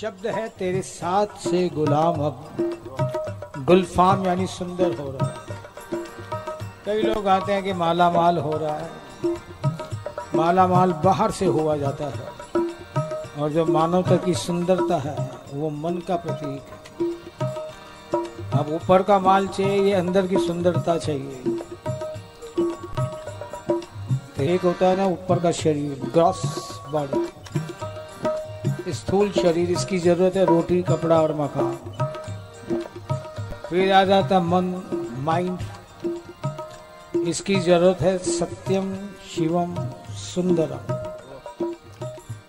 शब्द है तेरे साथ से गुलाम अब। गुलफाम यानी सुंदर हो रहा है। कई लोग आते हैं कि माला माल हो रहा है। माला माल बाहर से हुआ जाता है। और जो मानवता की सुंदरता है, वो मन का प्रतीक है। अब ऊपर का माल चाहिए ये अंदर की सुंदरता चाहिए। तो एक होता है ना, ऊपर का शरीर, ग्रॉस बॉडी। स्थूल शरीर, इसकी ज़रूरत है रोटी, कपड़ा और मकान। फिर आ जाता मन माइंड इसकी ज़रूरत है सत्यम, शिवम, सुंदरम।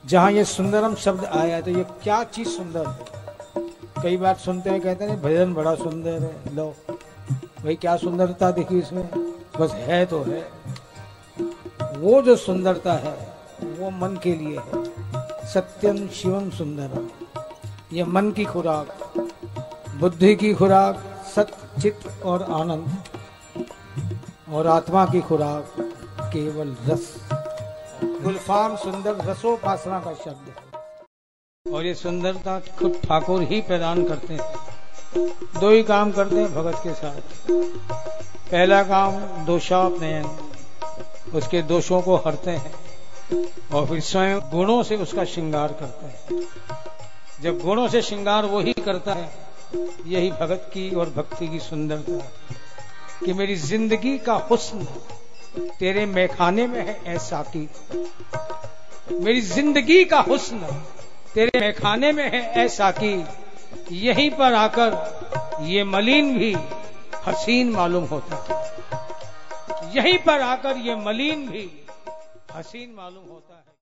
जहाँ ये सुंदरम शब्द आया तो ये क्या चीज़ सुंदर है? कई बार सुनते हैं, कहते हैं भजन बड़ा सुंदर है, लो। भाई, क्या सुंदरता दिखी इसमें? बस है तो है। वो जो सुंदरता है, वो मन के लिए है। सत्यम शिवम सुंदरम ये मन की खुराक, बुद्धि की खुराक सचित और आनंद, और आत्मा की खुराक, केवल रस। गुलफाम सुंदर रसोपासना का शब्द है। और ये सुंदरता खुद ठाकुर ही प्रदान करते हैं। दो ही काम करते हैं भगत के साथ। पहला काम दोषापनयन, उसके दोषों को हरते हैं। और फिर स्वयं गुणों से उसका श्रृंगार करता है। जब गुणों से श्रृंगार वो ही करता है, यही भगत की और भक्ति की सुंदरता कि मेरी ज़िंदगी का हुस्न तेरे मैखाने में है ऐसा की मेरी ज़िंदगी का हुस्न तेरे मैखाने में है ऐसा की यहीं पर आकर ये मलिन भी हसीन मालूम होता है। यहीं पर आकर ये मलिन भी हसीन मालूम होता है।